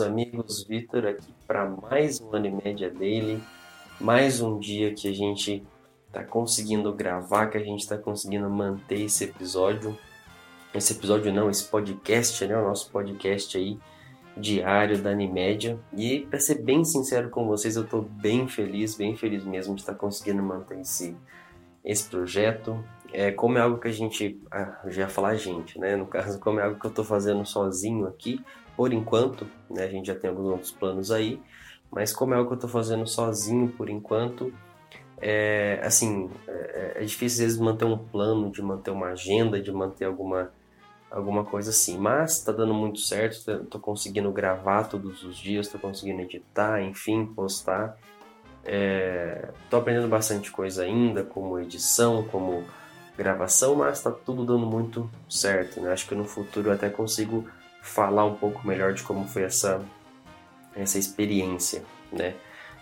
amigos, Vitor aqui para mais um Animédia Daily, mais um dia que a gente está conseguindo gravar, que a gente está conseguindo manter esse episódio, esse episódio não, esse podcast, né, o nosso podcast aí diário da Animédia. E para ser bem sincero com vocês, eu estou bem feliz, bem feliz mesmo de estar tá conseguindo manter esse, esse projeto. É, como é algo que a gente, ah, já falar gente, né? No caso, como é algo que eu estou fazendo sozinho aqui, por enquanto, né? A gente já tem alguns outros planos aí, mas como é algo que eu estou fazendo sozinho por enquanto, é, assim, é, é, difícil às vezes manter um plano, de manter uma agenda, de manter alguma alguma coisa assim. Mas está dando muito certo, estou conseguindo gravar todos os dias, estou conseguindo editar, enfim, postar. Estou é, aprendendo bastante coisa ainda, como edição, como gravação, mas está tudo dando muito certo. Né? Acho que no futuro eu até consigo falar um pouco melhor de como foi essa, essa experiência. Né?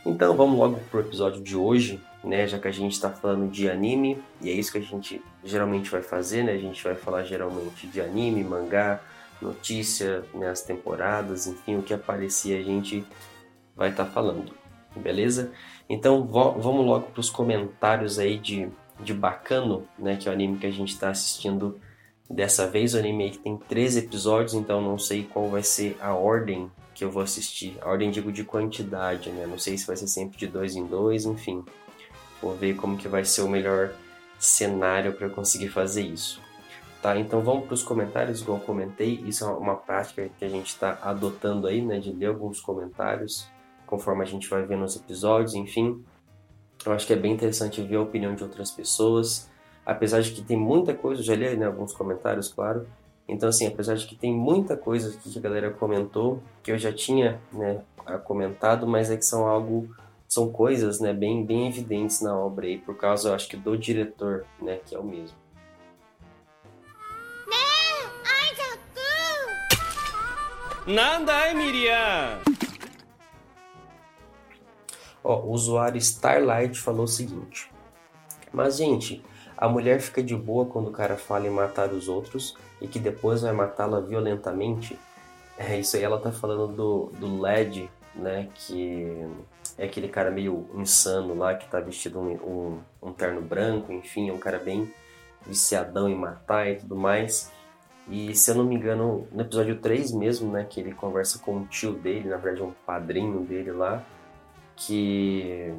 Então vamos logo para o episódio de hoje, né? Já que a gente está falando de anime, e é isso que a gente geralmente vai fazer, né? A gente vai falar geralmente de anime, mangá, notícia, né? as temporadas, enfim, o que aparecer a gente vai estar tá falando, beleza? Então vamos logo para os comentários aí de, de Bacano, né? Que é o anime que a gente está assistindo dessa vez. O anime que tem 13 episódios, então não sei qual vai ser a ordem que eu vou assistir. A ordem digo de quantidade, né? Não sei se vai ser sempre de dois em dois, enfim. Vou ver como que vai ser o melhor cenário para conseguir fazer isso. Tá, então vamos para os comentários, igual eu comentei, isso é uma prática que a gente está adotando aí, né, de ler alguns comentários conforme a gente vai vendo os episódios, enfim. Eu acho que é bem interessante ver a opinião de outras pessoas, apesar de que tem muita coisa, eu já li né, alguns comentários, claro. Então, assim, apesar de que tem muita coisa que a galera comentou, que eu já tinha né, comentado, mas é que são algo são coisas né, bem, bem evidentes na obra aí, por causa, eu acho que, do diretor, né, que é o mesmo. Nanda, Miriam! Ó, o usuário Starlight falou o seguinte: Mas, gente, a mulher fica de boa quando o cara fala em matar os outros e que depois vai matá-la violentamente? É, isso aí ela tá falando do, do LED, né? Que é aquele cara meio insano lá que tá vestido um, um, um terno branco, enfim, é um cara bem viciadão em matar e tudo mais. E se eu não me engano, no episódio 3 mesmo, né, que ele conversa com o tio dele, na verdade um padrinho dele lá, que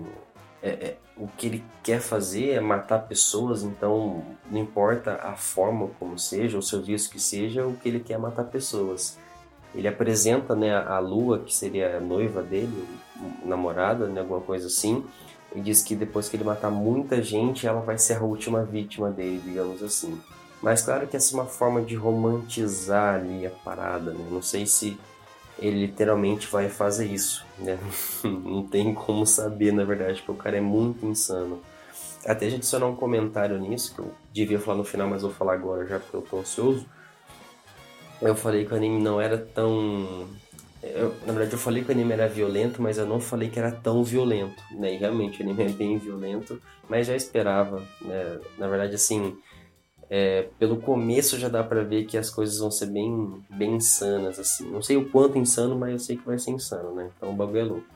é, é, o que ele quer fazer é matar pessoas, então não importa a forma como seja, o serviço que seja, o que ele quer é matar pessoas. Ele apresenta né, a Lua, que seria a noiva dele, namorada, né, alguma coisa assim, e diz que depois que ele matar muita gente, ela vai ser a última vítima dele, digamos assim. Mas claro que essa é uma forma de romantizar ali a parada, né? Não sei se ele literalmente vai fazer isso, né? Não tem como saber, na verdade, porque o cara é muito insano. Até já adicionar um comentário nisso, que eu devia falar no final, mas vou falar agora já porque eu tô ansioso eu falei que o anime não era tão. Eu, na verdade, eu falei que o anime era violento, mas eu não falei que era tão violento, né? E realmente o anime é bem violento, mas já esperava, né? Na verdade, assim, é, pelo começo já dá para ver que as coisas vão ser bem, bem insanas, assim. Não sei o quanto insano, mas eu sei que vai ser insano, né? Então o bagulho é louco.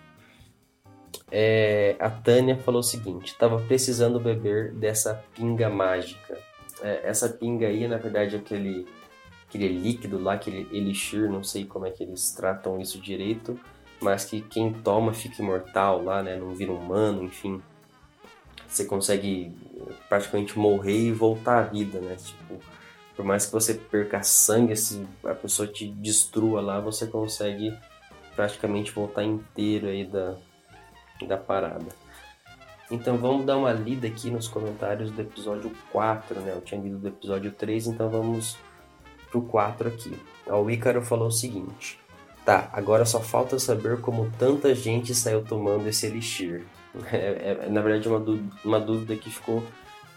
É, a Tânia falou o seguinte: tava precisando beber dessa pinga mágica. É, essa pinga aí, na verdade, é aquele aquele líquido lá, aquele elixir, não sei como é que eles tratam isso direito, mas que quem toma fica imortal lá, né? Não vira humano, enfim. Você consegue praticamente morrer e voltar à vida, né? Tipo, por mais que você perca sangue, se a pessoa te destrua lá, você consegue praticamente voltar inteiro aí da, da parada. Então vamos dar uma lida aqui nos comentários do episódio 4, né? Eu tinha lido do episódio 3, então vamos pro 4 aqui. O Ícaro falou o seguinte: Tá, agora só falta saber como tanta gente saiu tomando esse elixir. É, é na verdade, uma, uma dúvida que ficou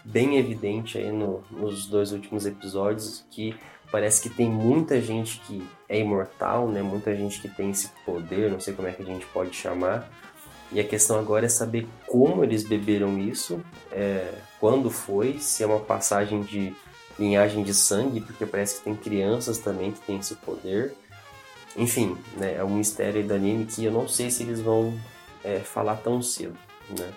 bem evidente aí no, nos dois últimos episódios, que parece que tem muita gente que é imortal, né? Muita gente que tem esse poder, não sei como é que a gente pode chamar. E a questão agora é saber como eles beberam isso, é, quando foi, se é uma passagem de linhagem de sangue, porque parece que tem crianças também que têm esse poder. enfim, né, é um mistério do anime que eu não sei se eles vão é, falar tão cedo, né.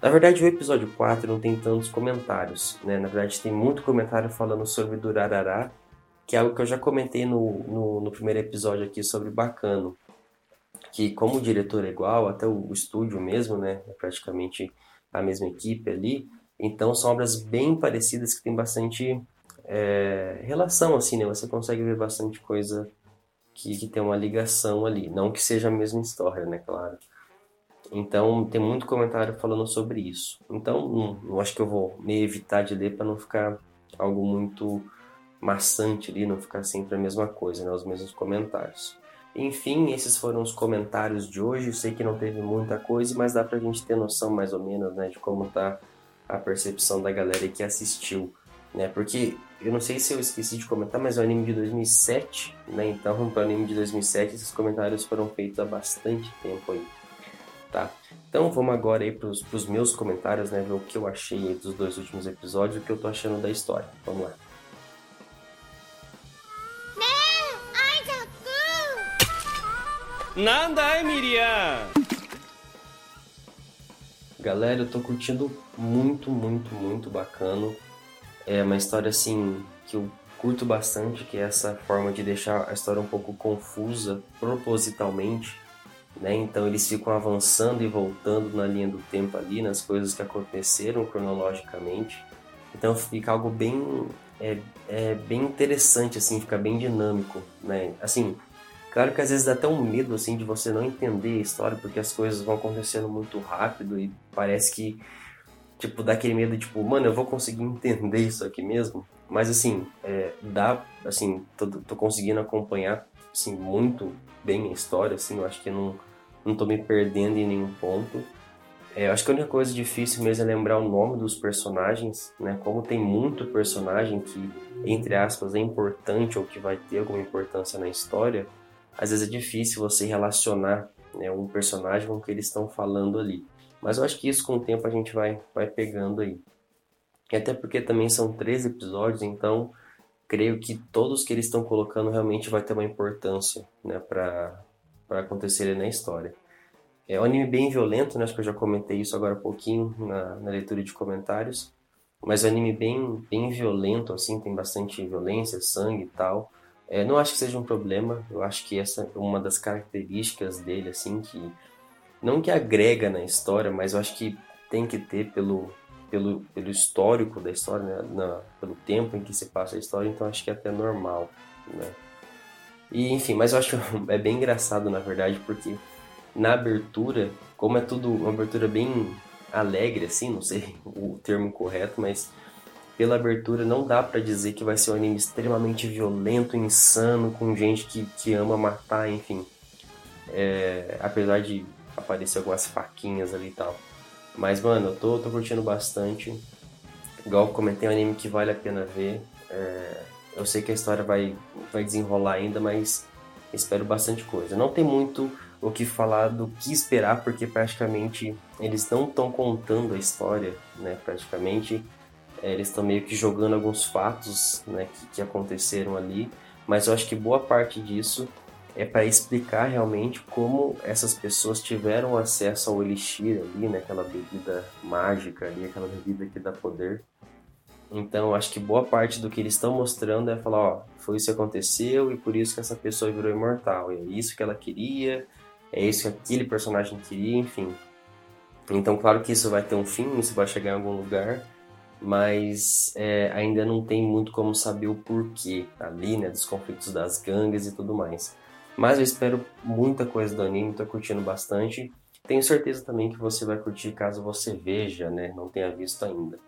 Na verdade, o episódio 4 não tem tantos comentários, né? Na verdade, tem muito comentário falando sobre Durarará, que é algo que eu já comentei no, no, no primeiro episódio aqui sobre Bacano. Que como o diretor é igual, até o, o estúdio mesmo, né? É praticamente a mesma equipe ali. Então, são obras bem parecidas que tem bastante é, relação, assim, né? Você consegue ver bastante coisa que, que tem uma ligação ali. Não que seja a mesma história, né? Claro. Então, tem muito comentário falando sobre isso. Então, não, não acho que eu vou me evitar de ler para não ficar algo muito maçante ali, não ficar sempre a mesma coisa, né? Os mesmos comentários. Enfim, esses foram os comentários de hoje. Eu sei que não teve muita coisa, mas dá pra gente ter noção mais ou menos, né, de como tá a percepção da galera que assistiu, né? Porque eu não sei se eu esqueci de comentar, mas é um anime de 2007, né? Então, para o anime de 2007, esses comentários foram feitos há bastante tempo aí tá? Então vamos agora aí pros, pros meus comentários, né? Ver o que eu achei dos dois últimos episódios e o que eu tô achando da história. Vamos lá. Nada, Miriam! Galera, eu tô curtindo muito, muito, muito bacana. É uma história assim que eu curto bastante, que é essa forma de deixar a história um pouco confusa propositalmente né? Então eles ficam avançando e voltando na linha do tempo ali, nas coisas que aconteceram cronologicamente. Então fica algo bem é, é bem interessante assim, fica bem dinâmico, né? Assim, claro que às vezes dá até um medo assim de você não entender a história porque as coisas vão acontecendo muito rápido e parece que tipo dá aquele medo tipo, mano, eu vou conseguir entender isso aqui mesmo. Mas assim, é, dá, assim, tô, tô conseguindo acompanhar assim muito bem a história, assim, eu acho que não, não tô me perdendo em nenhum ponto. É, eu acho que a única coisa difícil mesmo é lembrar o nome dos personagens, né? Como tem muito personagem que, entre aspas, é importante ou que vai ter alguma importância na história, às vezes é difícil você relacionar né, um personagem com o que eles estão falando ali. Mas eu acho que isso com o tempo a gente vai, vai pegando aí. E até porque também são três episódios, então creio que todos que eles estão colocando realmente vai ter uma importância né, para acontecer na história. É um anime bem violento, né? acho que eu já comentei isso agora há pouquinho na, na leitura de comentários. Mas é um anime bem, bem violento, assim, tem bastante violência, sangue e tal. É, não acho que seja um problema, eu acho que essa é uma das características dele, assim, que não que agrega na história, mas eu acho que tem que ter pelo, pelo, pelo histórico da história, né? Na, pelo tempo em que se passa a história, então acho que é até normal, né? E enfim, mas eu acho é bem engraçado na verdade, porque na abertura, como é tudo uma abertura bem alegre assim, não sei o termo correto, mas pela abertura não dá para dizer que vai ser um anime extremamente violento, insano, com gente que, que ama matar, enfim. É, apesar de aparecer algumas faquinhas ali e tal. Mas, mano, eu tô, tô curtindo bastante. Igual eu comentei, é um anime que vale a pena ver. É, eu sei que a história vai, vai desenrolar ainda, mas espero bastante coisa. Não tem muito o que falar do que esperar, porque praticamente eles não estão contando a história, né? Praticamente é, eles estão meio que jogando alguns fatos né, que, que aconteceram ali, mas eu acho que boa parte disso é para explicar realmente como essas pessoas tiveram acesso ao elixir ali, né? Aquela bebida mágica ali, aquela bebida que dá poder. Então, acho que boa parte do que eles estão mostrando é falar, ó, foi isso que aconteceu e por isso que essa pessoa virou imortal. E é isso que ela queria, é isso que aquele personagem queria, enfim. Então, claro que isso vai ter um fim, isso vai chegar em algum lugar, mas é, ainda não tem muito como saber o porquê ali, né, dos conflitos das gangues e tudo mais. Mas eu espero muita coisa do anime, tô curtindo bastante. Tenho certeza também que você vai curtir caso você veja, né? Não tenha visto ainda.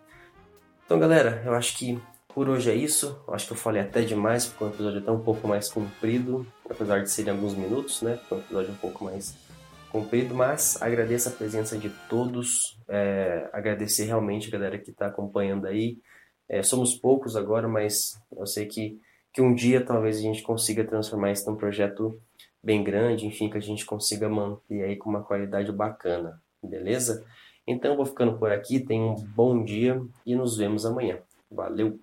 Então, galera, eu acho que por hoje é isso. Eu acho que eu falei até demais, porque o episódio é até um pouco mais comprido, apesar de serem alguns minutos, né? Foi um episódio um pouco mais comprido, mas agradeço a presença de todos, é, agradecer realmente a galera que está acompanhando aí. É, somos poucos agora, mas eu sei que que um dia talvez a gente consiga transformar isso num projeto bem grande, enfim, que a gente consiga manter aí com uma qualidade bacana, beleza? Então vou ficando por aqui, tenha um bom dia e nos vemos amanhã. Valeu!